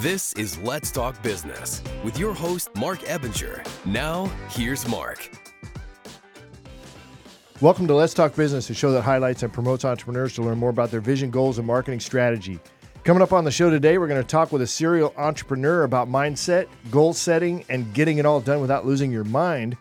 This is Let's Talk Business with your host, Marc Ebinger. Now, here's Marc. Welcome to Let's Talk Business, a show that highlights and promotes entrepreneurs to learn more about their vision, goals, and marketing strategy. Coming up on the show today, we're going to talk with a serial entrepreneur about mindset, goal setting, and getting it all done without losing your mind.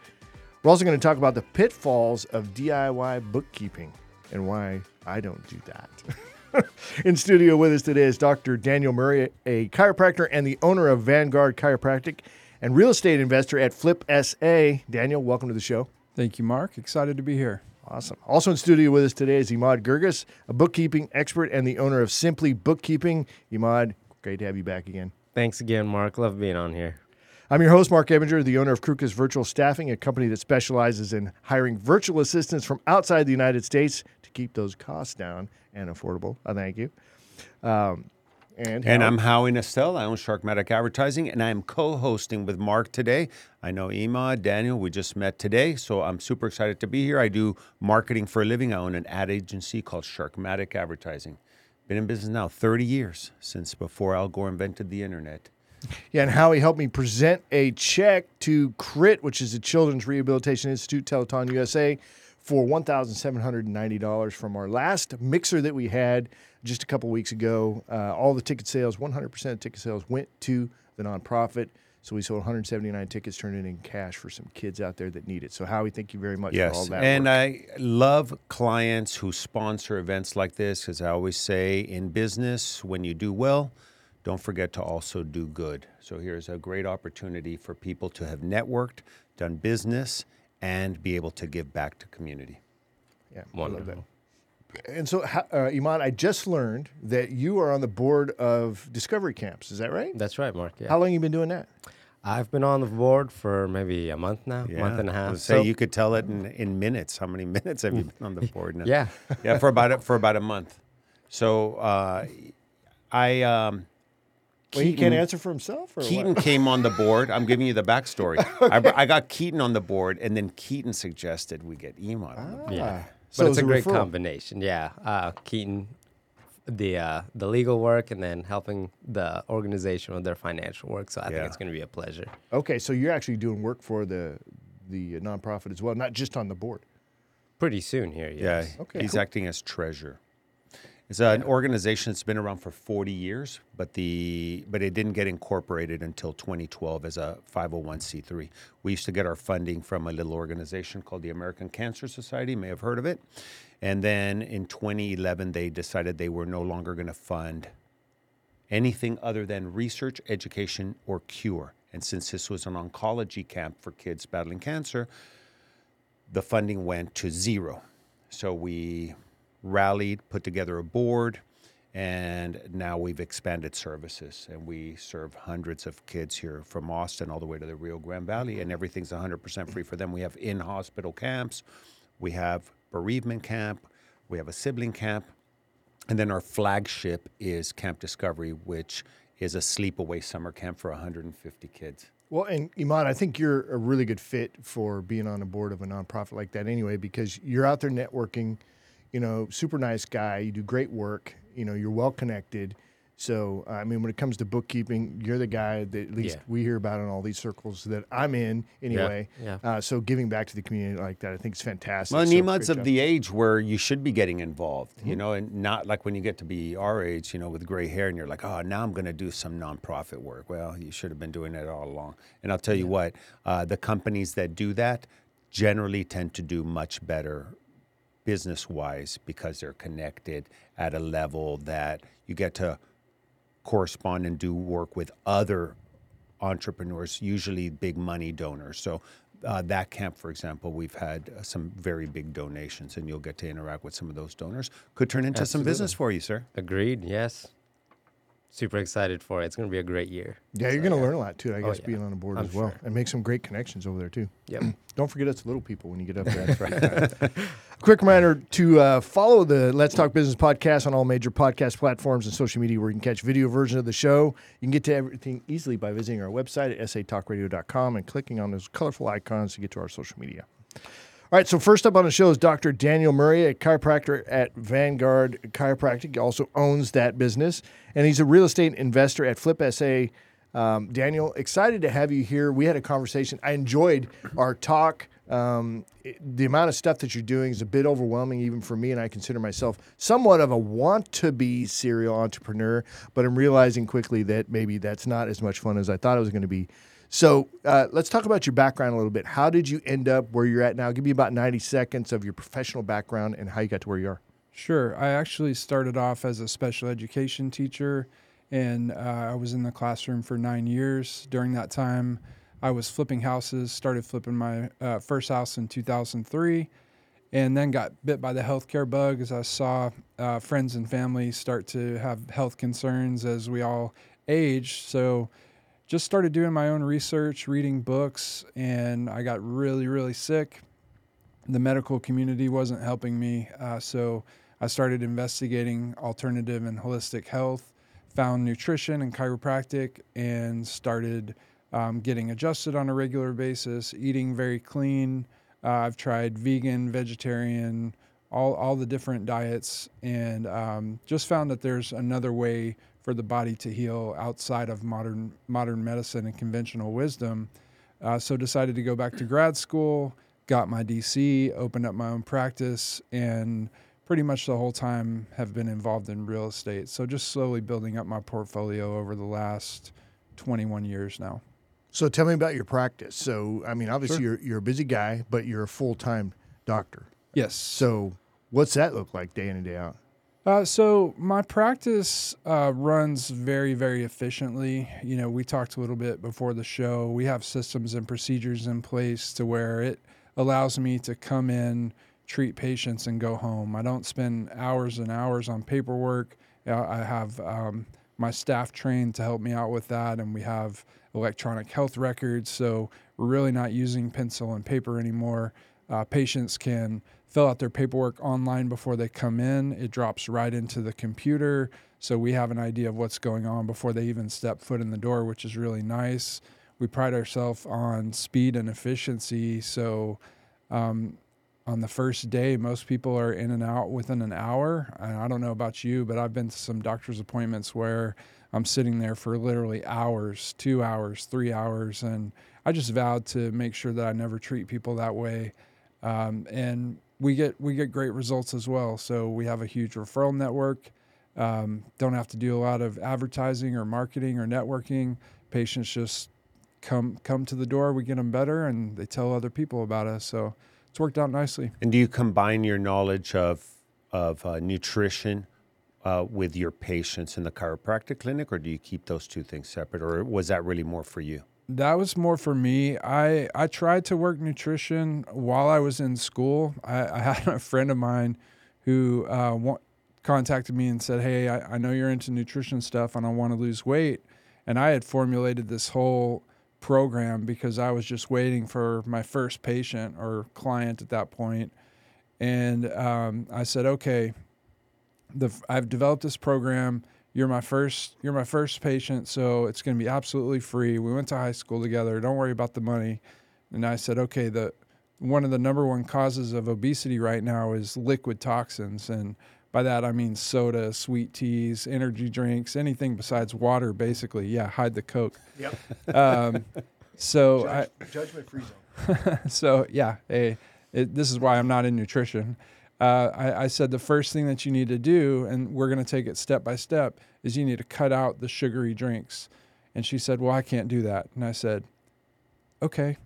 We're also going to talk about the pitfalls of DIY bookkeeping and why I don't do that. In studio with us today is Dr. Daniel Murray, a chiropractor and the owner of Vanguard Chiropractic and real estate investor at Flip SA. Daniel, welcome to the show. Thank you, Marc. Excited to be here. Awesome. Also in studio with us today is Emad Guirguis, a bookkeeping expert and the owner of Simply Bookkeeping. Emad, great to have you back again. Thanks again, Marc. Love being on here. I'm your host, Marc Ebinger, the owner of Crukus Virtual Staffing, a company that specializes in hiring virtual assistants from outside the United States to keep those costs down and affordable. I thank you. Um, and And I'm Howie Nestel. I own Sharkmatic Advertising, and I am co-hosting with Marc today. I know Ima, Daniel, we just met today, so I'm super excited to be here. I do marketing for a living. I own an ad agency called Sharkmatic Advertising. Been in business now 30 years, since before Al Gore invented the internet. Yeah, and Howie helped me present a check to CRIT, which is the Children's Rehabilitation Institute, Teleton USA, for $1,790 from our last mixer that we had just a couple weeks ago. Uh, all the ticket sales, 100% of ticket sales went to the nonprofit. So we sold 179 tickets, turned it in cash for some kids out there that need it. So Howie, thank you very much for all Yes, that. and work. I love clients who sponsor events like this because I always say in business, when you do well, don't forget to also do good. So here's a great opportunity for people to have networked, done business, and be able to give back to community. yeah, I love that. Wonderful. And so, uh, Iman, I just learned that you are on the board of Discovery Camps. Is that right? That's right, Marc. Yeah. How long you been doing that? I've been on the board for maybe a month now, month and a half. would say So- you could tell it in, in minutes. How many minutes have you been on the board now? yeah. yeah, for about a, for about a month. So uh, I um, Well, he can't Keaton- answer for himself, or Keaton what? came on the board. I'm giving you the backstory. I, I got Keaton on the board, and then Keaton suggested we get Emon on the board. Yeah. So but it's it's a a great referral. combination. Yeah. Uh, Keaton, the uh, the legal work, and then helping the organization with their financial work. So I Yeah. think it's going to be a pleasure. Okay, so you're actually doing work for the the nonprofit as well, not just on the board. Pretty soon here. Yeah, Okay, he's cool. acting as treasurer. It's an organization that's been around for 40 years, but the but it didn't get incorporated until 2012 as a 501c3. We used to get our funding from a little organization called the American Cancer Society. You may have heard of it. And then in 2011, they decided they were no longer going to fund anything other than research, education, or cure. And since this was an oncology camp for kids battling cancer, the funding went to zero. So we rallied, put together a board, and now we've expanded services. And we serve hundreds of kids here from Austin all the way to the Rio Grande Valley, and everything's 100% free for them. We have in hospital camps, we have bereavement camp, we have a sibling camp, and then our flagship is Camp Discovery, which is a sleepaway summer camp for 150 kids. Well, and Iman, I think you're a really good fit for being on a board of a nonprofit like that anyway, because you're out there networking, you know, super nice guy, you do great work, you know, you're well connected. So, I mean, when it comes to bookkeeping, you're the guy that at least Yeah. we hear about in all these circles that I'm in anyway. yeah. Uh, so, giving back to the community like that, I think is fantastic. Well, So, Nimad's great of job. the age where you should be getting involved, you know, and not like when you get to be our age, you know, with gray hair and you're like, oh, now I'm going to do some nonprofit work. Well, you should have been doing it all along. And I'll tell you what, uh, the companies that do that generally tend to do much better business wise because they're connected at a level that you get to correspond and do work with other entrepreneurs, usually big money donors. So uh, that camp, for example, we've had uh, some very big donations, and you'll get to interact with some of those donors. Could turn into some business for you, sir. Agreed. Yes. Super excited for it. It's going to be a great year. Yeah, you're going to learn a lot too, I Oh, guess, yeah. being on a board I'm as well, sure. and make some great connections over there too. Yep. Don't forget us little people when you get up there. That's right. Quick reminder to uh, follow the Let's Talk Business podcast on all major podcast platforms and social media where you can catch video version of the show. You can get to everything easily by visiting our website at satalkradio.com and clicking on those colorful icons to get to our social media. All right, so first up on the show is Dr. Daniel Murray, a chiropractor at Vanguard Chiropractic. He also owns that business, and he's a real estate investor at Flip SA. Um, Daniel, excited to have you here. We had a conversation. I enjoyed our talk. Um, it- the amount of stuff that you're doing is a bit overwhelming, even for me, and I consider myself somewhat of a want to be serial entrepreneur, but I'm realizing quickly that maybe that's not as much fun as I thought it was going to be. So uh, let's talk about your background a little bit. How did you end up where you're at now? Give me about 90 seconds of your professional background and how you got to where you are. Sure. I actually started off as a special education teacher, and uh, I was in the classroom for nine years. During that time, I was flipping houses, started flipping my uh, first house in 2003, and then got bit by the healthcare bug as I saw uh, friends and family start to have health concerns as we all age. So, just started doing my own research, reading books, and I got really, really sick. The medical community wasn't helping me, uh, so I started investigating alternative and holistic health, found nutrition and chiropractic, and started um, getting adjusted on a regular basis, eating very clean. Uh, I've tried vegan, vegetarian, all, all the different diets, and um, just found that there's another way for the body to heal outside of modern modern medicine and conventional wisdom. Uh, so decided to go back to grad school, got my DC, opened up my own practice, and pretty much the whole time have been involved in real estate. So just slowly building up my portfolio over the last 21 years now. So tell me about your practice. So, I mean, obviously you're, you're a busy guy, but you're a full time doctor. Yes. So, what's that look like day in and day out? Uh, so my practice uh, runs very, very efficiently. You know, we talked a little bit before the show. We have systems and procedures in place to where it allows me to come in, treat patients, and go home. I don't spend hours and hours on paperwork. Uh, I have um, my staff trained to help me out with that, and we have electronic health records. So we're really not using pencil and paper anymore. Uh, patients can fill out their paperwork online before they come in. It drops right into the computer. So we have an idea of what's going on before they even step foot in the door, which is really nice. We pride ourselves on speed and efficiency. So um, on the first day, most people are in and out within an hour. And I don't know about you, but I've been to some doctor's appointments where I'm sitting there for literally hours, two hours, three hours. And I just vowed to make sure that I never treat people that way. Um, and we get we get great results as well. So we have a huge referral network. Um, don't have to do a lot of advertising or marketing or networking. Patients just come come to the door. We get them better, and they tell other people about us. So it's worked out nicely. And do you combine your knowledge of of uh, nutrition uh, with your patients in the chiropractic clinic, or do you keep those two things separate, or was that really more for you? That was more for me. I I tried to work nutrition while I was in school. I, I had a friend of mine who uh, wa- contacted me and said, "Hey, I, I know you're into nutrition stuff, and I want to lose weight." And I had formulated this whole program because I was just waiting for my first patient or client at that point. And um, I said, "Okay, the I've developed this program." You're my first you're my first patient so it's going to be absolutely free we went to high school together don't worry about the money and i said okay the one of the number one causes of obesity right now is liquid toxins and by that i mean soda sweet teas energy drinks anything besides water basically yeah hide the coke Yep. um, so I, Judgment free zone. so yeah, hey, it, this is why I'm not in nutrition. Uh, I, I said the first thing that you need to do, and we're going to take it step by step, is you need to cut out the sugary drinks. And she said, "Well, I can't do that." And I said, "Okay,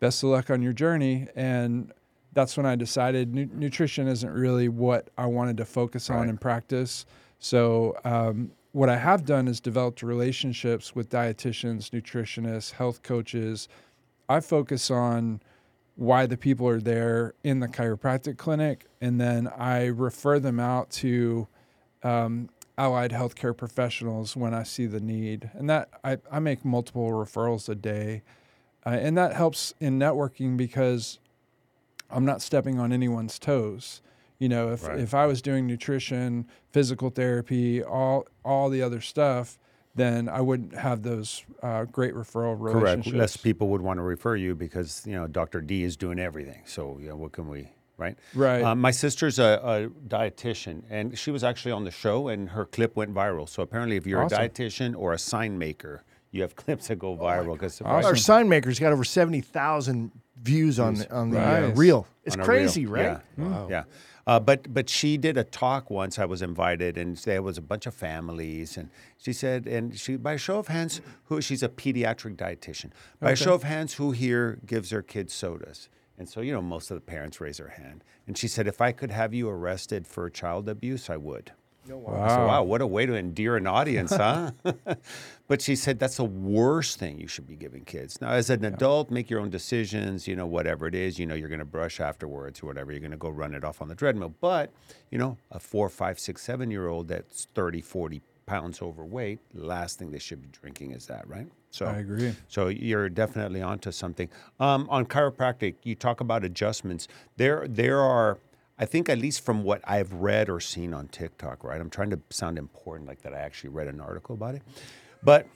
best of luck on your journey." And that's when I decided nu- nutrition isn't really what I wanted to focus on Right. in practice. So um, what I have done is developed relationships with dietitians, nutritionists, health coaches. I focus on why the people are there in the chiropractic clinic, and then I refer them out to um, allied healthcare professionals when I see the need. And that I, I make multiple referrals a day. Uh, and that helps in networking because I'm not stepping on anyone's toes. You know, if, Right. if I was doing nutrition, physical therapy, all all the other stuff, then I wouldn't have those uh, great referral relationships. Correct. Less people would want to refer you because you know Dr. D is doing everything. So you know, what can we? Right. Right. Um, my sister's a, a dietitian, and she was actually on the show, and her clip went viral. So apparently, if you're Awesome. a dietitian or a sign maker, you have clips that go viral because Our sign maker's got over seventy thousand views on on the uh, reel. It's on a reel. crazy, right? Yeah, yeah. Uh, but but she did a talk once. I was invited, and there was a bunch of families, and she said, and she by show of hands, who she's a pediatric dietitian. By a show of hands, who here gives their kids sodas? And so you know, most of the parents raise their hand. And she said, if I could have you arrested for child abuse, I would. I said, wow, what a way to endear an audience, huh? but she said that's the worst thing you should be giving kids. Now, as an adult, make your own decisions, you know, whatever it is. You know, you're going to brush afterwards or whatever. You're going to go run it off on the treadmill. But, you know, a four, five, six, seven year old that's 30, 40 pounds overweight, last thing they should be drinking is that, right? So I agree. so you're definitely onto something. Um, on chiropractic, you talk about adjustments. There, there are, I think, at least from what I've read or seen on TikTok. Right, I'm trying to sound important, like that. I actually read an article about it, but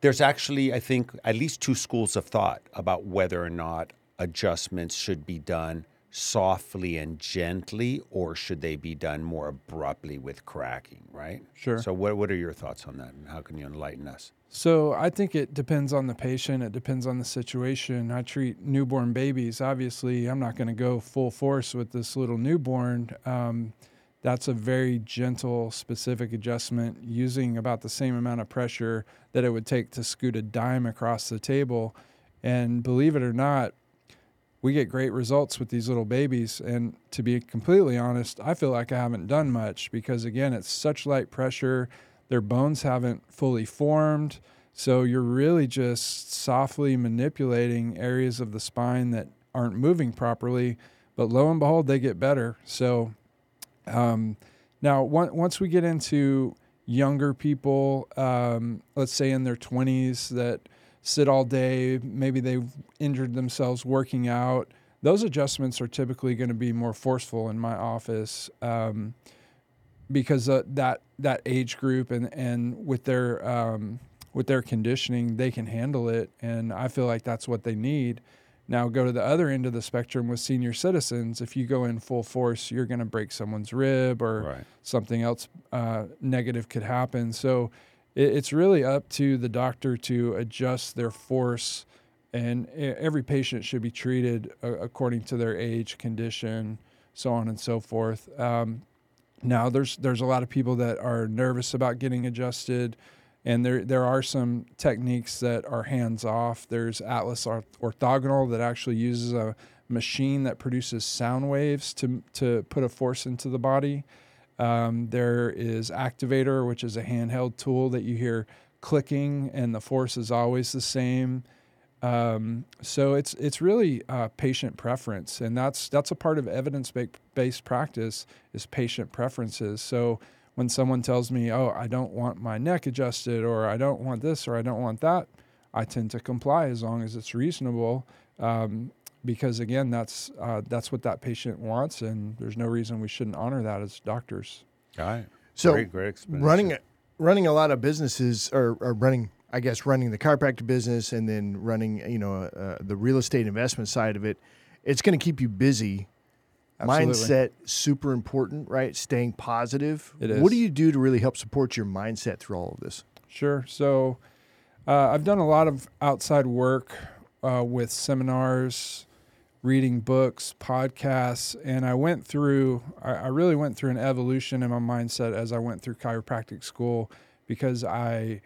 there's actually, I think, at least two schools of thought about whether or not adjustments should be done softly and gently, or should they be done more abruptly with cracking. Right. Sure. So, what what are your thoughts on that, and how can you enlighten us? So I think it depends on the patient. It depends on the situation. I treat newborn babies. Obviously, I'm not going to go full force with this little newborn. Um, that's a very gentle, specific adjustment using about the same amount of pressure that it would take to scoot a dime across the table. And believe it or not, we get great results with these little babies. And to be completely honest, I feel like I haven't done much because, again, it's such light pressure. Their bones haven't fully formed. So you're really just softly manipulating areas of the spine that aren't moving properly. But lo and behold, they get better. So um, now, on- once we get into younger people, um, let's say in their 20s, that sit all day, maybe they've injured themselves working out, those adjustments are typically going to be more forceful in my office um, because uh, that that age group and and with their um, with their conditioning, they can handle it, and I feel like that's what they need. Now go to the other end of the spectrum with senior citizens. If you go in full force, you're going to break someone's rib or Right. something else uh, negative could happen. So it, it's really up to the doctor to adjust their force, and every patient should be treated uh, according to their age, condition, so on and so forth. Um, now there's there's a lot of people that are nervous about getting adjusted, and there there are some techniques that are hands off. There's Atlas orthogonal that actually uses a machine that produces sound waves to to put a force into the body. Um, there is Activator, which is a handheld tool that you hear clicking, and the force is always the same. Um, so it's it's really uh, patient preference, and that's that's a part of evidence based practice is patient preferences. So when someone tells me, "Oh, I don't want my neck adjusted," or "I don't want this," or "I don't want that," I tend to comply as long as it's reasonable, um, because again, that's uh, that's what that patient wants, and there's no reason we shouldn't honor that as doctors. All right. So great, great explanation. running running a lot of businesses or, or running I guess running the chiropractic business and then running you know uh, the real estate investment side of it it's going to keep you busy. Absolutely. mindset super important right? Staying positive. It what do you do to really help support your mindset through all of this? Sure. So uh, I've done a lot of outside work uh, with seminars, reading books, podcasts, and I went through, I, I really went through an evolution in my mindset as I went through chiropractic school because I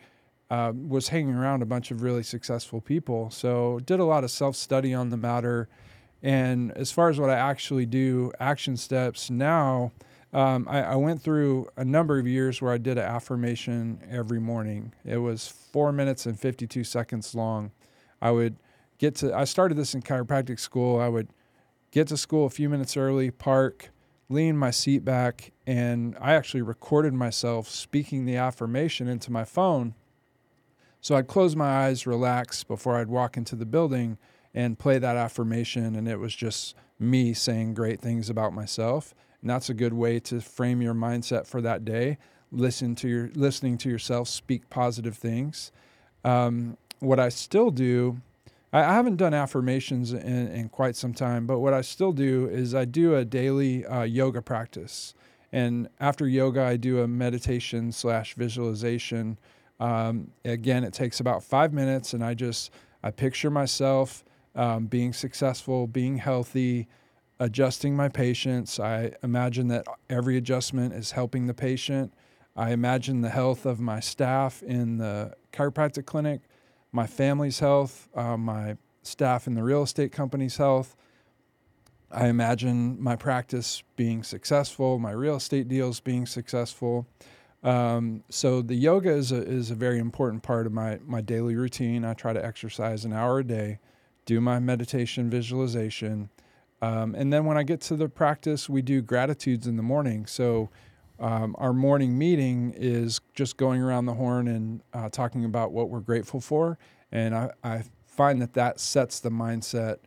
uh, was hanging around a bunch of really successful people. So did a lot of self study on the matter. And as far as what I actually do, action steps now, um, I, I went through a number of years where I did an affirmation every morning. It was four minutes and 52 seconds long. I would get to, I started this in chiropractic school. I would get to school a few minutes early, park, lean my seat back, and I actually recorded myself speaking the affirmation into my phone. So I'd close my eyes, relax before I'd walk into the building and play that affirmation. And it was just me saying great things about myself. And that's a good way to frame your mindset for that day. listen to your listening to yourself speak positive things. Um, what I still do, I, I haven't done affirmations in, in, quite some time, but what I still do is I do a daily uh, yoga practice. And after yoga, I do a meditation slash visualization. Um, again, it takes about five minutes, and I just I picture myself um, being successful, being healthy, adjusting my patients. I imagine that every adjustment is helping the patient. I imagine the health of my staff in the chiropractic clinic, my family's health, uh, my staff in the real estate company's health. I imagine my practice being successful, my real estate deals being successful. Um, so the yoga is a, is a very important part of my, my daily routine. I try to exercise an hour a day, do my meditation visualization. Um, and then when I get to the practice, we do gratitudes in the morning. So um, our morning meeting is just going around the horn and uh, talking about what we're grateful for. And I, I find that that sets the mindset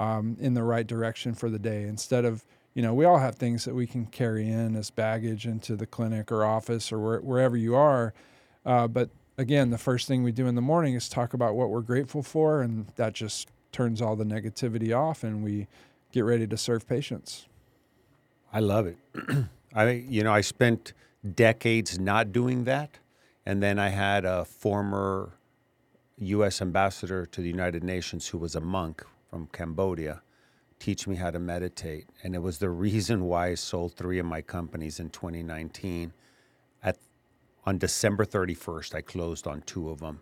um, in the right direction for the day instead of you know, we all have things that we can carry in as baggage into the clinic or office or where, wherever you are. Uh, but again, the first thing we do in the morning is talk about what we're grateful for, and that just turns all the negativity off, and we get ready to serve patients. I love it. I, you know, I spent decades not doing that, and then I had a former U.S. ambassador to the United Nations who was a monk from Cambodia teach me how to meditate. And it was the reason why I sold three of my companies in 2019. At on December 31st, I closed on two of them,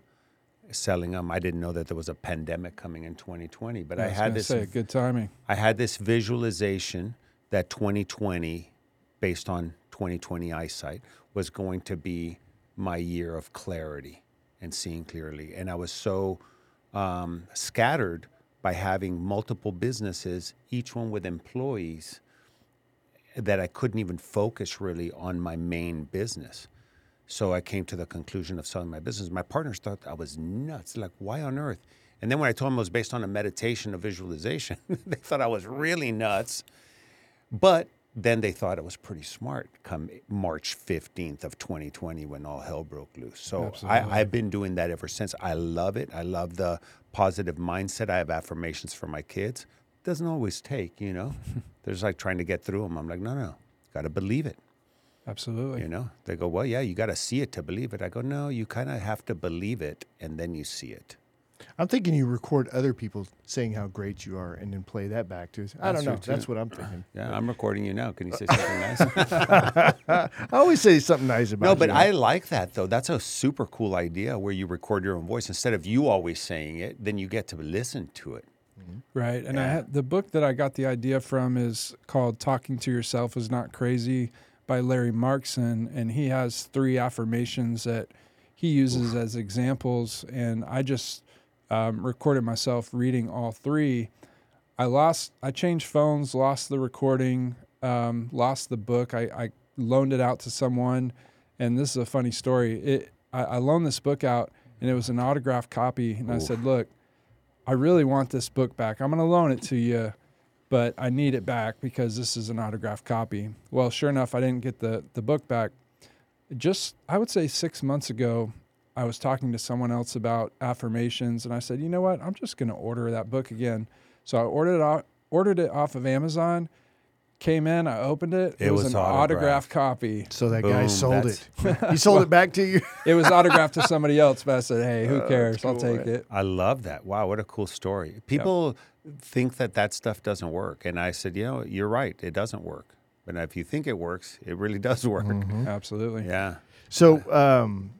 selling them. I didn't know that there was a pandemic coming in 2020, but I, I had this say, good timing. I had this visualization that 2020, based on 2020 eyesight, was going to be my year of clarity and seeing clearly. And I was so um, scattered by having multiple businesses, each one with employees, that I couldn't even focus really on my main business. So I came to the conclusion of selling my business. My partners thought I was nuts. Like, why on earth? And then when I told them it was based on a meditation, a visualization, they thought I was really nuts. But then they thought it was pretty smart come March 15th of 2020 when all hell broke loose. So I, have been doing that ever since. I love it. I love the positive mindset. I have affirmations for my kids. Doesn't always take, you know. There's like trying to get through them. I'm like, no, no, got to believe it. Absolutely. You know, they go, well, yeah, you got to see it to believe it. I go, no, you kind of have to believe it and then you see it. I'm thinking you record other people saying how great you are and then play that back to. us. I don't know. That's what I'm thinking. Yeah, I'm recording you now. Can you say something nice? I always say something nice about. You. No, but you. I like that though. That's a super cool idea where you record your own voice instead of you always saying it. Then you get to listen to it. Mm-hmm. Right, and yeah. I had, the book that I got the idea from is called "Talking to Yourself Is Not Crazy" by Larry Markson, and he has three affirmations that he uses Oof. as examples, and I just um, recorded myself reading all three. I lost, I changed phones, lost the recording, um, lost the book. I, I, loaned it out to someone, and this is a funny story. It, I, I loaned this book out, and it was an autographed copy, and Ooh. I said, "Look, I really want this book back. I'm going to loan it to you." But I need it back because this is an autographed copy. Well, sure enough, I didn't get the, the book back. Just, I would say six months ago, I was talking to someone else about affirmations, and I said, you know what? I'm just going to order that book again. So I ordered it off, ordered it off of Amazon. Came in, I opened it. It, it was, was, an autographed copy. So that Boom, guy sold it. he sold well, it back to you. it was autographed to somebody else, but I said, "Hey, who cares? Cool. I'll take it." I love that. Wow, what a cool story. People yep. think that that stuff doesn't work, and I said, you know, you're right. It doesn't work. But if you think it works, it really does work. Mm-hmm. Absolutely. Yeah. So, um,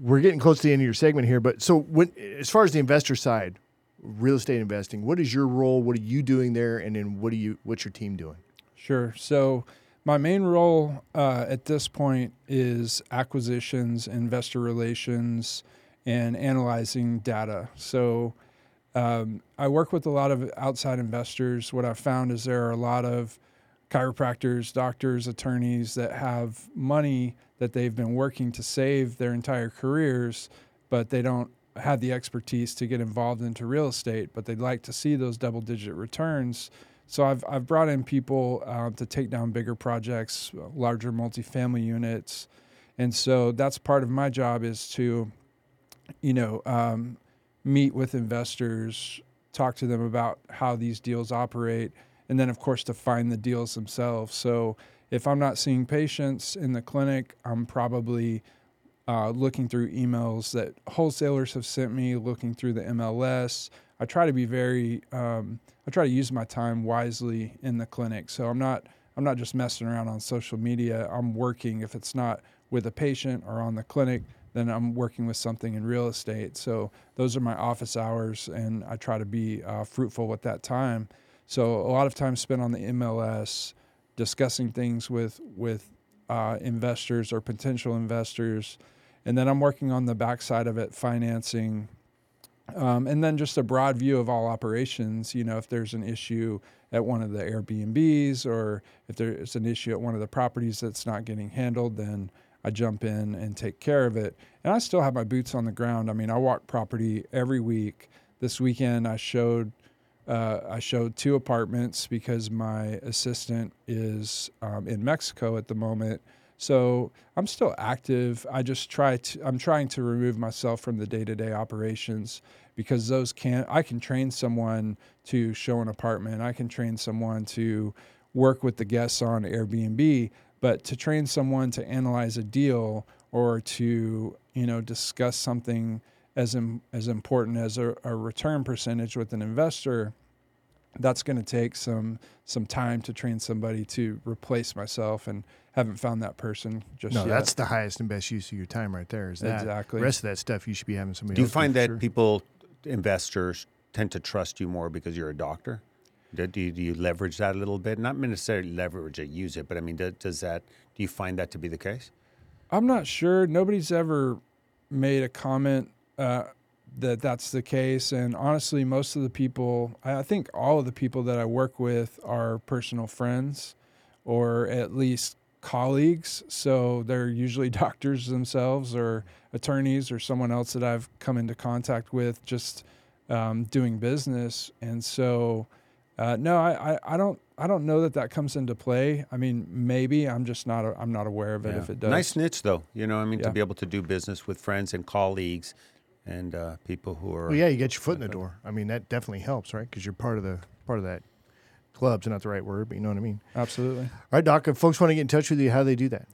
we're getting close to the end of your segment here, but so when, as far as the investor side, real estate investing, what is your role? What are you doing there, and then what do you? What's your team doing? Sure. So my main role uh, at this point is acquisitions, investor relations, and analyzing data. So um, I work with a lot of outside investors. What I've found is there are a lot of chiropractors, doctors, attorneys that have money that they've been working to save their entire careers, but they don't have the expertise to get involved into real estate, but they'd like to see those double digit returns. So I've, I've brought in people uh, to take down bigger projects, larger multifamily units. And so that's part of my job is to, you know, um, meet with investors, talk to them about how these deals operate, and then of course to find the deals themselves. So if I'm not seeing patients in the clinic, I'm probably uh, looking through emails that wholesalers have sent me, looking through the MLS. I try to be very, um, I try to use my time wisely in the clinic. So I'm not, I'm not just messing around on social media. I'm working. If it's not with a patient or on the clinic, then I'm working with something in real estate. So those are my office hours, and I try to be uh, fruitful with that time. So a lot of time spent on the MLS, discussing things with with uh, investors or potential investors, and then I'm working on the backside of it, financing, um, and then just a broad view of all operations. You know, if there's an issue at one of the Airbnbs or if there's an issue at one of the properties that's not getting handled, then I jump in and take care of it. And I still have my boots on the ground. I mean, I walk property every week. This weekend, I showed uh, I showed two apartments because my assistant is um, in Mexico at the moment. So I'm still active. I just try to. I'm trying to remove myself from the day-to-day operations because those can. I can train someone to show an apartment. I can train someone to work with the guests on Airbnb. But to train someone to analyze a deal or to you know discuss something as as important as a, a return percentage with an investor, that's going to take some some time to train somebody to replace myself, and haven't found that person just No, yet. that's the highest and best use of your time right there. Is that Exactly. The rest of that stuff you should be having somebody. Do you else find that sure. people, investors, tend to trust you more because you're a doctor? Do, do, you, do you leverage that a little bit? Not necessarily leverage it, use it, but I mean, do, does that? Do you find that to be the case? I'm not sure. Nobody's ever made a comment uh, that that's the case. And honestly, most of the people, I think all of the people that I work with are personal friends or at least colleagues. So they're usually doctors themselves or attorneys or someone else that I've come into contact with just um, doing business. And so, uh, no, I, I, I don't. I don't know that that comes into play. I mean, maybe I'm just not. I'm not aware of it. If it does, Nice niche, though. You know, I mean, Yeah. to be able to do business with friends and colleagues and uh, people who are. Well, yeah, you get your foot in the door. I mean, that definitely helps, right? Because you're part of the part of that club's not the right word, but you know what I mean. absolutely. All right, Doc. If folks want to get in touch with you, how do they do that?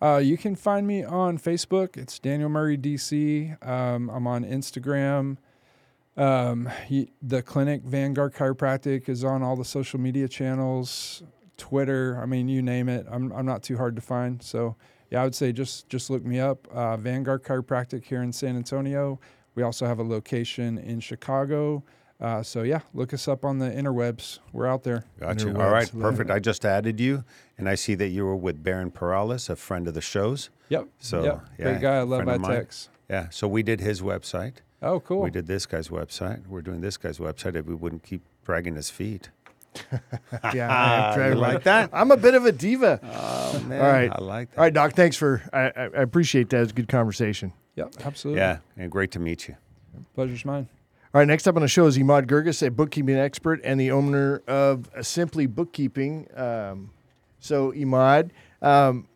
Uh, you can find me on Facebook. It's Daniel Murray DC. Um, I'm on Instagram. Um, y- the clinic Vanguard Chiropractic is on all the social media channels, Twitter. I mean, you name it. I'm I'm not too hard to find. So yeah, I would say just just look me up. Uh, Vanguard Chiropractic here in San Antonio. We also have a location in Chicago. Uh, so yeah, look us up on the interwebs. We're out there. Got you. Interwebs. All right, perfect. I just added you, and I see that you were with Baron Perales, a friend of the show's. Yep. So, yep. yeah, great guy. I love friend of mine. Vitex. Yeah, so we did his website. Oh, cool. We did this guy's website. We're doing this guy's website if we wouldn't keep dragging his feet. Yeah, I have You like that? I'm a bit of a diva. Oh, man. All right. I like that. All right, Doc. Thanks for. I, I I appreciate that. It's a good conversation. Yep. Absolutely. Yeah, and great to meet you. Pleasure's mine. All right, next up on the show is Emad Guirguis, a bookkeeping expert and the owner of SimpliBookkeeping. Um, so, Emad, um,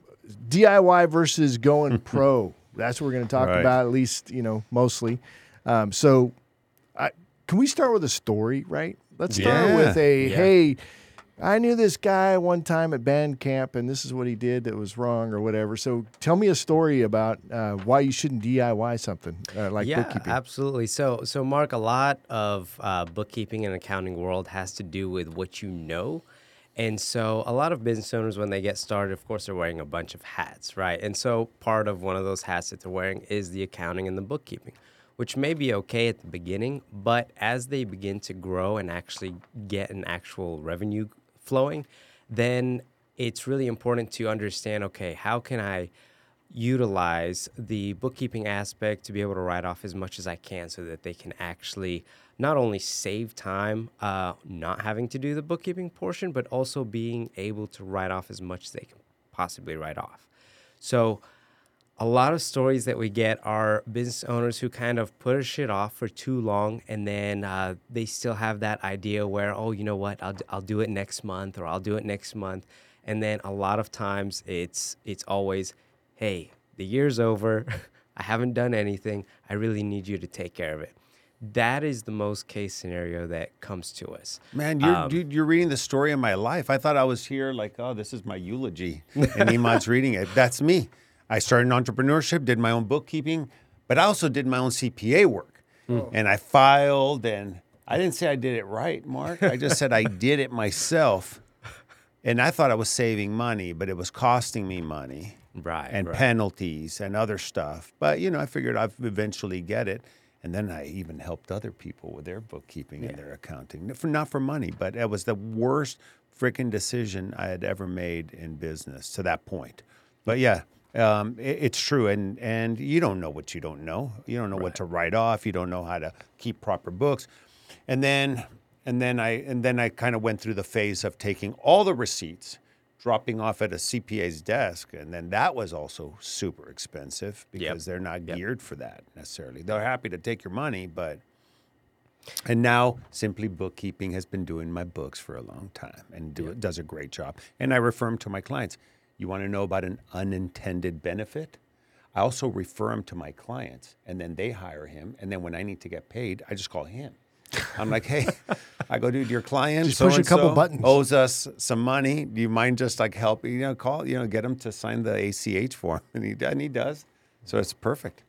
DIY versus going pro. That's what we're going to talk Right. about, at least, you know, mostly. Um, so, I, can we start with a story, right? Let's start Yeah. with a Yeah. hey, I knew this guy one time at band camp, and this is what he did that was wrong or whatever. So, tell me a story about uh, why you shouldn't DIY something uh, like yeah, bookkeeping. absolutely. So, so Marc, a lot of uh, bookkeeping and accounting world has to do with what you know. And so, a lot of business owners, when they get started, of course, they're wearing a bunch of hats, right? And so, part of one of those hats that they're wearing is the accounting and the bookkeeping, which may be okay at the beginning, but as they begin to grow and actually get an actual revenue flowing, then it's really important to understand okay, how can I utilize the bookkeeping aspect to be able to write off as much as I can so that they can actually not only save time uh, not having to do the bookkeeping portion, but also being able to write off as much as they can possibly write off. So, a lot of stories that we get are business owners who kind of put a shit off for too long and then uh, they still have that idea where oh you know what I'll, I'll do it next month or i'll do it next month and then a lot of times it's it's always hey the year's over. I haven't done anything. I really need you to take care of it. That is the most case scenario that comes to us. Man, you're Um, dude, you're reading the story of my life. I thought I was here like, oh, this is my eulogy, and Emad's reading it. That's me. I started in entrepreneurship, did my own bookkeeping, but I also did my own CPA work, hmm. and I filed. And I didn't say I did it right, Marc. I just said I did it myself, and I thought I was saving money, but it was costing me money Right. and right. penalties and other stuff. But you know, I figured I'd eventually get it. And then I even helped other people with their bookkeeping and their accounting. For not for money, but it was the worst freaking decision I had ever made in business to that point. But yeah, um, it, it's true. And and you don't know what you don't know. You don't know what to write off. You don't know how to keep proper books. And then and then I and then I kind of went through the phase of taking all the receipts dropping off at a CPA's desk, and then that was also super expensive because they're not geared for that necessarily. They're happy to take your money, but and now SimpliBookkeeping has been doing my books for a long time and do, does a great job. And I refer them to my clients. You want to know about an unintended benefit? I also refer him to my clients, and then they hire him. And then when I need to get paid, I just call him. I'm like, hey, I go, dude, your client Just push a couple buttons. owes us some money. Do you mind just like helping? You know, call, you know, get him to sign the ACH form, and he and he does. So it's perfect.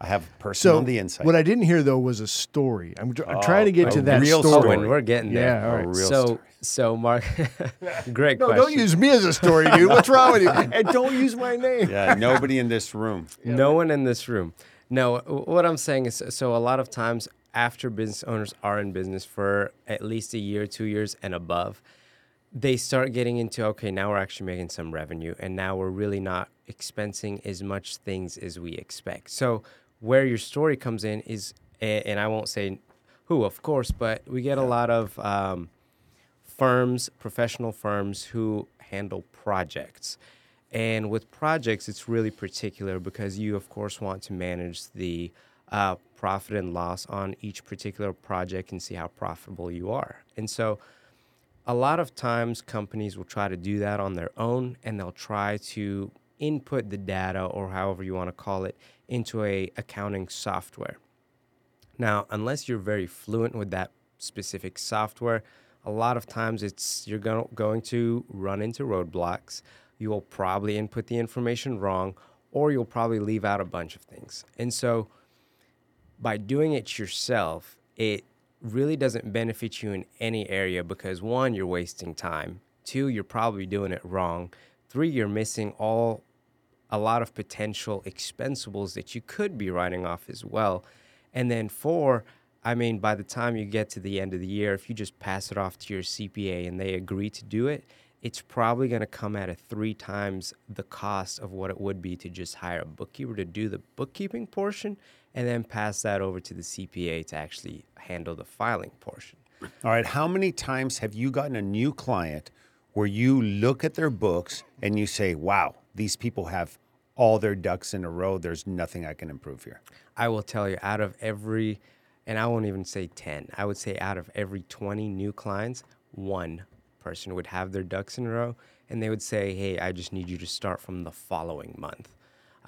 I have a person So on the inside. what I didn't hear though was a story. I'm, I'm trying to get a to that real story. Oh, story. and we're getting there. Yeah, all right. A real so, story. so Marc, great No, question. don't use me as a story, dude. What's wrong with you? And don't use my name. yeah, nobody in this room. No one in this room. No, what I'm saying is so a lot of times after business owners are in business for at least a year, two years, and above, they start getting into okay, now we're actually making some revenue, and now we're really not expensing as much things as we expect. So, where your story comes in is, and I won't say who, of course, but we get a lot of um, firms, professional firms who handle projects. And with projects, it's really particular because you, of course, want to manage the uh, profit and loss on each particular project and see how profitable you are. And so, a lot of times companies will try to do that on their own and they'll try to input the data or however you want to call it into a accounting software. Now, unless you're very fluent with that specific software, a lot of times it's you're go- going to run into roadblocks. You will probably input the information wrong or you'll probably leave out a bunch of things. And so by doing it yourself, it really doesn't benefit you in any area because one, you're wasting time. Two, you're probably doing it wrong. Three, you're missing all a lot of potential expensibles that you could be writing off as well. And then four, I mean, by the time you get to the end of the year, if you just pass it off to your CPA and they agree to do it, it's probably going to come at a three times the cost of what it would be to just hire a bookkeeper to do the bookkeeping portion and then pass that over to the CPA to actually handle the filing portion. All right. How many times have you gotten a new client where you look at their books and you say, wow, these people have all their ducks in a row. There's nothing I can improve here. I will tell you, out of every, and I won't even say 10, I would say out of every 20 new clients, one person would have their ducks in a row and they would say, hey, I just need you to start from the following month.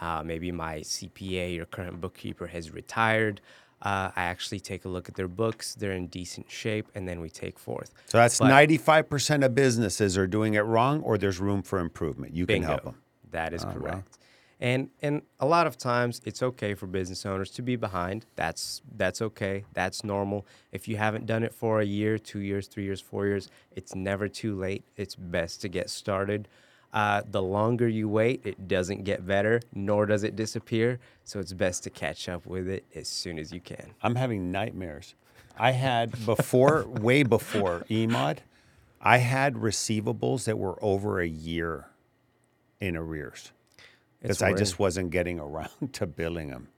Uh, maybe my CPA or current bookkeeper has retired. Uh, I actually take a look at their books, they're in decent shape, and then we take forth. So that's But- 95% of businesses are doing it wrong or there's room for improvement. You can help them. That is Oh, is correct. And and a lot of times it's okay for business owners to be behind. That's that's okay. That's normal. If you haven't done it for a year, two years, three years, four years, it's never too late. It's best to get started. Uh, the longer you wait, it doesn't get better, nor does it disappear. So it's best to catch up with it as soon as you can. I'm having nightmares. I had before, way before Emad, I had receivables that were over a year in arrears because I just wasn't getting around to billing them.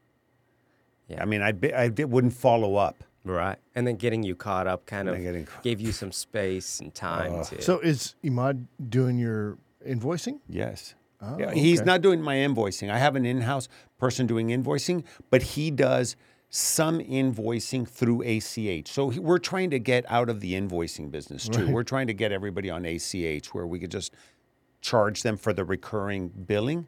Yeah. I mean, I, bi- I did, wouldn't follow up. right, and then getting you caught up kind of then getting ca- gave you some space and time oh. to. So is Emad doing your invoicing? Yes. Oh, yeah, he's not doing my invoicing. I have an in-house person doing invoicing, but he does some invoicing through ACH. So he, we're trying to get out of the invoicing business too. We're trying to get everybody on ACH where we could just charge them for the recurring billing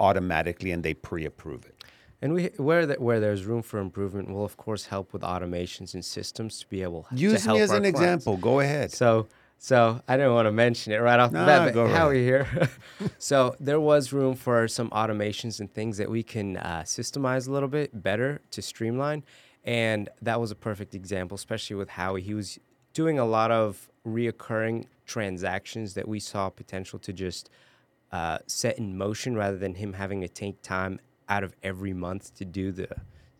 automatically and they pre-approve it. And we where that where there's room for improvement, we'll of course help with automations and systems to be able to Use help me as an clients. example. Go ahead. So, so I didn't want to mention it right off Nah, the bat, but how right. we here? so there was room for some automations and things that we can uh, systemize a little bit better to streamline, and that was a perfect example, especially with Howie. He was doing a lot of reoccurring transactions that we saw potential to just uh, set in motion rather than him having to take time out of every month to do the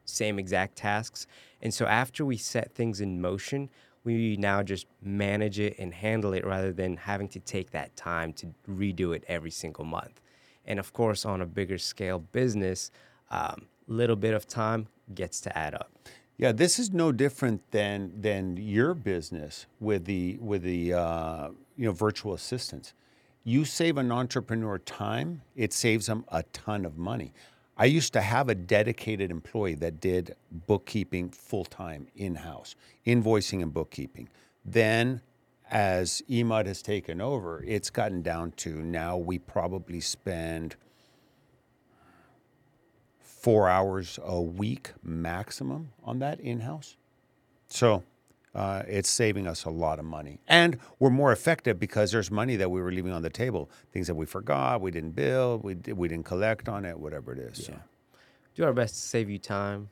same exact tasks. And so after we set things in motion, we now just manage it and handle it rather than having to take that time to redo it every single month. And of course, on a bigger scale business, um, little bit of time gets to add up. Yeah, this is no different than than your business with the with the uh, you know virtual assistants. You save an entrepreneur time; it saves them a ton of money. I used to have a dedicated employee that did bookkeeping full time in house, invoicing and bookkeeping. Then, as Emad has taken over, it's gotten down to now we probably spend four hours a week maximum on that in house. So uh, it's saving us a lot of money. And we're more effective because there's money that we were leaving on the table, things that we forgot, we didn't bill, we, we didn't collect on it, whatever it is. So. do our best to save you time,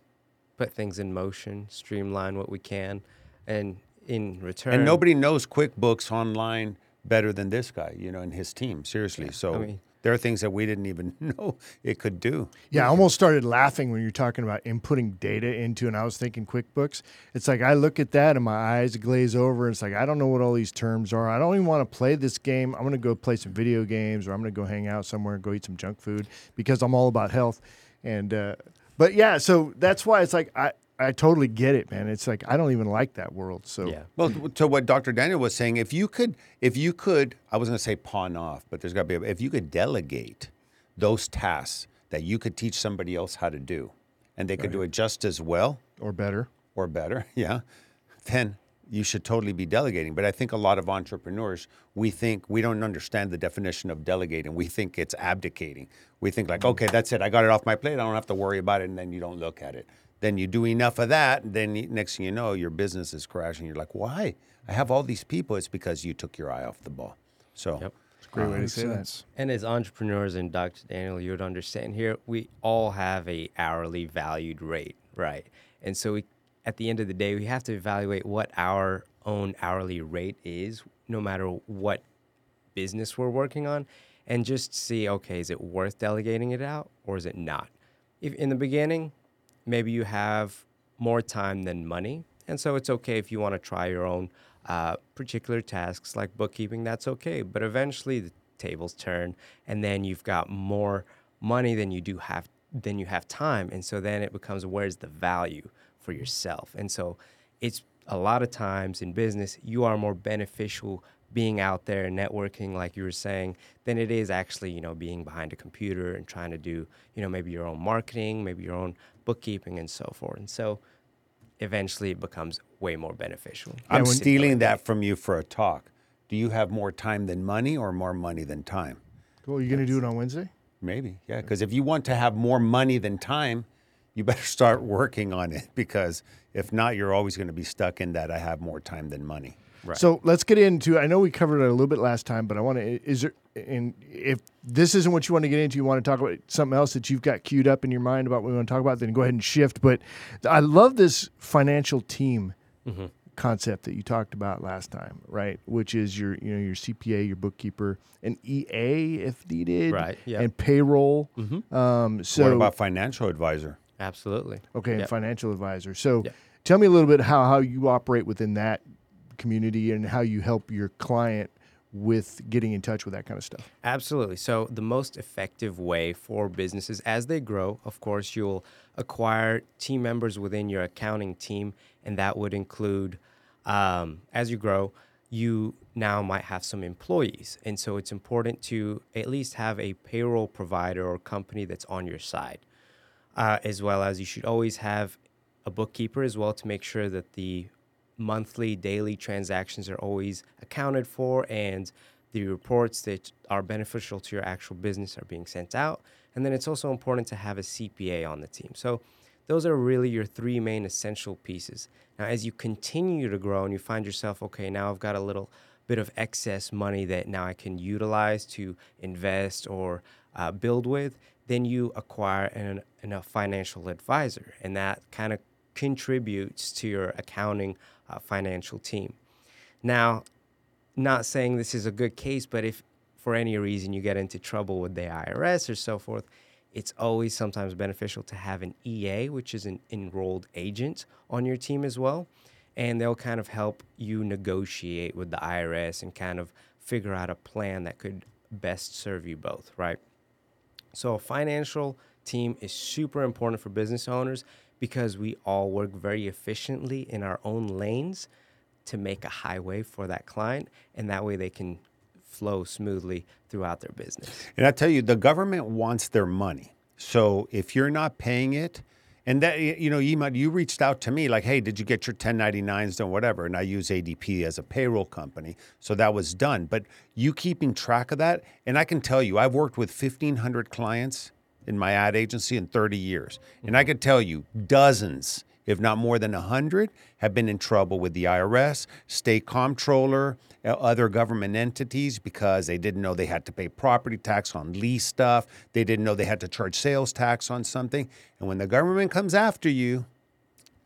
put things in motion, streamline what we can, and in return, And nobody knows QuickBooks online better than this guy, you know, and his team. Seriously. so mean- there are things that we didn't even know it could do. Yeah, I almost started laughing when you're talking about inputting data into, and I was thinking QuickBooks. It's like I look at that and my eyes glaze over. And it's like I don't know what all these terms are. I don't even want to play this game. I'm going to go play some video games, or I'm going to go hang out somewhere and go eat some junk food because I'm all about health. And uh, but yeah, so that's why it's like I I totally get it, man. It's like I don't even like that world. So yeah. Well, to what Dr. Daniel was saying, if you could, if you could, I was going to say pawn off, but there's got to be, a, if you could delegate those tasks that you could teach somebody else how to do, and they could do it just as well or better. or better, yeah, then you should totally be delegating. But I think a lot of entrepreneurs, we think we don't understand the definition of delegating. We think it's abdicating. We think like, mm-hmm. okay, that's it. I got it off my plate. I don't have to worry about it, and then you don't look at it. Then you do enough of that, and then next thing you know, your business is crashing. You're like, why? I have all these people. It's because you took your eye off the ball. So Yep. Great way to say that. And as entrepreneurs and Dr. Daniel, you would understand here, we all have a hourly valued rate, right? And so we, at the end of the day, we have to evaluate what our own hourly rate is, no matter what business we're working on, and just see, okay, is it worth delegating it out or is it not? If in the beginning, maybe you have more time than money, and so it's okay if you want to try your own uh, particular tasks like bookkeeping. That's okay, but eventually the tables turn, and then you've got more money than you do have than you have time, and so then it becomes where's the value for yourself, and so it's a lot of times in business you are more beneficial being out there and networking like you were saying than it is actually you know being behind a computer and trying to do you know maybe your own marketing maybe your own bookkeeping and so forth and so eventually it becomes way more beneficial I'm To stealing delegate. that from you for a talk. Do you have more time than money or more money than time? Cool. you're going to do it on Wednesday? Maybe, yeah. Because if you want to have more money than time, you better start working on it. Because if not, you're always going to be stuck in that I have more time than money. So let's get into. I know we covered it a little bit last time, but I want to. Is there? And if this isn't what you want to get into, you want to talk about something else that you've got queued up in your mind about what we want to talk about. Then go ahead and shift. But I love this financial team concept that you talked about last time, right? Which is your, you know, your CPA, your bookkeeper, an EA if needed, Right, yeah. and payroll. Um, so what about financial advisor? absolutely Okay, and financial advisor. So Yep. tell me a little bit how, how you operate within that community and how you help your client with getting in touch with that kind of stuff. Absolutely. So, the most effective way for businesses as they grow, of course, you'll acquire team members within your accounting team, and that would include, um, as you grow, you now might have some employees. And so, it's important to at least have a payroll provider or company that's on your side, uh, as well as you should always have a bookkeeper as well to make sure that the monthly, daily transactions are always accounted for and the reports that are beneficial to your actual business are being sent out. And then it's also important to have a CPA on the team. So those are really your three main essential pieces. Now, as you continue to grow and you find yourself, okay, now I've got a little bit of excess money that now I can utilize to invest or uh, build with, then you acquire an, an, a financial advisor. And that kind of contributes to your accounting uh, financial team. Now, not saying this is a good case, but if for any reason you get into trouble with the IRS or so forth, it's always sometimes beneficial to have an EA, which is an enrolled agent on your team as well. And they'll kind of help you negotiate with the IRS and kind of figure out a plan that could best serve you both, right? So, a financial team is super important for business owners because we all work very efficiently in our own lanes to make a highway for that client. And that way they can flow smoothly throughout their business. And I tell you, the government wants their money. So if you're not paying it, and that you know, you you reached out to me like, hey, did you get your 1099s done, whatever? And I use ADP as a payroll company, so that was done. But you keeping track of that, and I can tell you, I've worked with 1,500 clients in my ad agency in 30 years, and I can tell you, dozens if not more than 100, have been in trouble with the IRS, state comptroller, uh, other government entities because they didn't know they had to pay property tax on lease stuff. They didn't know they had to charge sales tax on something. And when the government comes after you,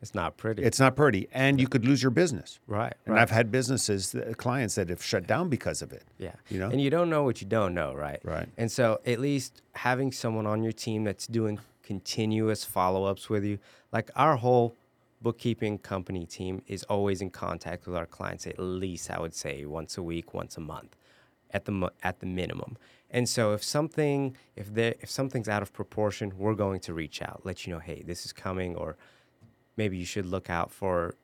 it's not pretty. It's not pretty, and you could lose your business. Right. And right. I've had businesses, uh, clients that have shut down because of it. Yeah. You know. And you don't know what you don't know, right? Right. And so at least having someone on your team that's doing continuous follow-ups with you, like our whole bookkeeping company team is always in contact with our clients at least I would say once a week, once a month, at the at the minimum. And so if something if there if something's out of proportion, we're going to reach out, let you know, hey, this is coming, or maybe you should look out for,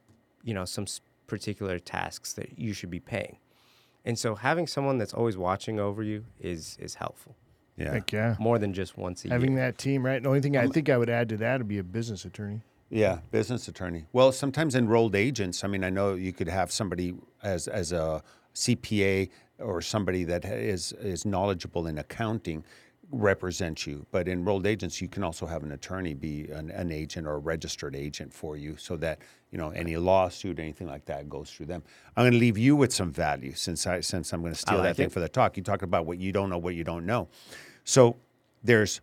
you know, some particular tasks that you should be paying. And so having someone that's always watching over you is is helpful. Yeah. Heck yeah. More than just once a year. Having year. that team, right? The only thing I think I would add to that would be a business attorney. Yeah, business attorney. Well, sometimes enrolled agents. I mean, I know you could have somebody as as a CPA or somebody that is is knowledgeable in accounting represent you. But enrolled agents, you can also have an attorney be an, an agent or a registered agent for you, so that you know any lawsuit anything like that goes through them. I'm going to leave you with some value since I since I'm going to steal like that thing for the talk. You talked about what you don't know, what you don't know. So there's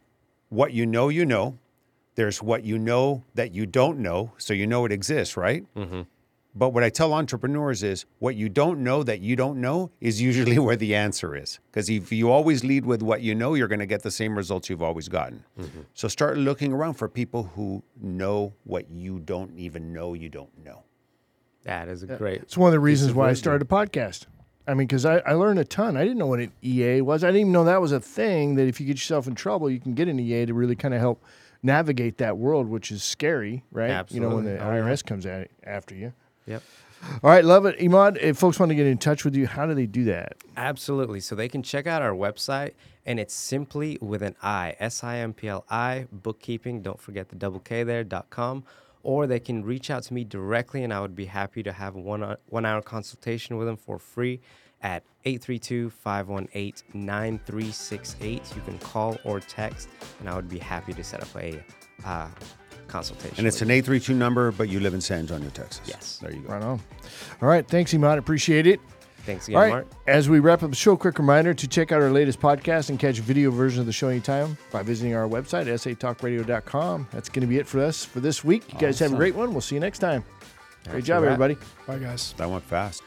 what you know, you know. There's what you know that you don't know, so you know it exists, right? Mm-hmm. But what I tell entrepreneurs is what you don't know that you don't know is usually where the answer is. Because if you always lead with what you know, you're going to get the same results you've always gotten. Mm-hmm. So start looking around for people who know what you don't even know you don't know. That is a great. It's one of the reasons why I started a podcast. I mean, because I, I learned a ton. I didn't know what an EA was. I didn't even know that was a thing. That if you get yourself in trouble, you can get an EA to really kind of help navigate that world, which is scary, right? Absolutely. You know, when the Absolutely. Oh, yeah. IRS comes at after you. Yep. All right, love it, Emad. If folks want to get in touch with you, how do they do that? Absolutely. So they can check out our website, and it's simply with an I, S I M P L I, bookkeeping. Don't forget the double K there, dot com. Or they can reach out to me directly, and I would be happy to have one, one hour consultation with them for free at 832 518 9368. You can call or text, and I would be happy to set up a uh, consultation. And it's an 832 number, but you live in San Antonio, Texas. Yes. There you go. Right on. All right, thanks, Emad. Appreciate it. Thanks again, All right. Marc. As we wrap up the show, a quick reminder to check out our latest podcast and catch a video version of the show anytime by visiting our website, satalkradio.com. That's going to be it for us for this week. You guys have a great one. We'll see you next time. Great That's job, everybody. Bye, guys. That went fast.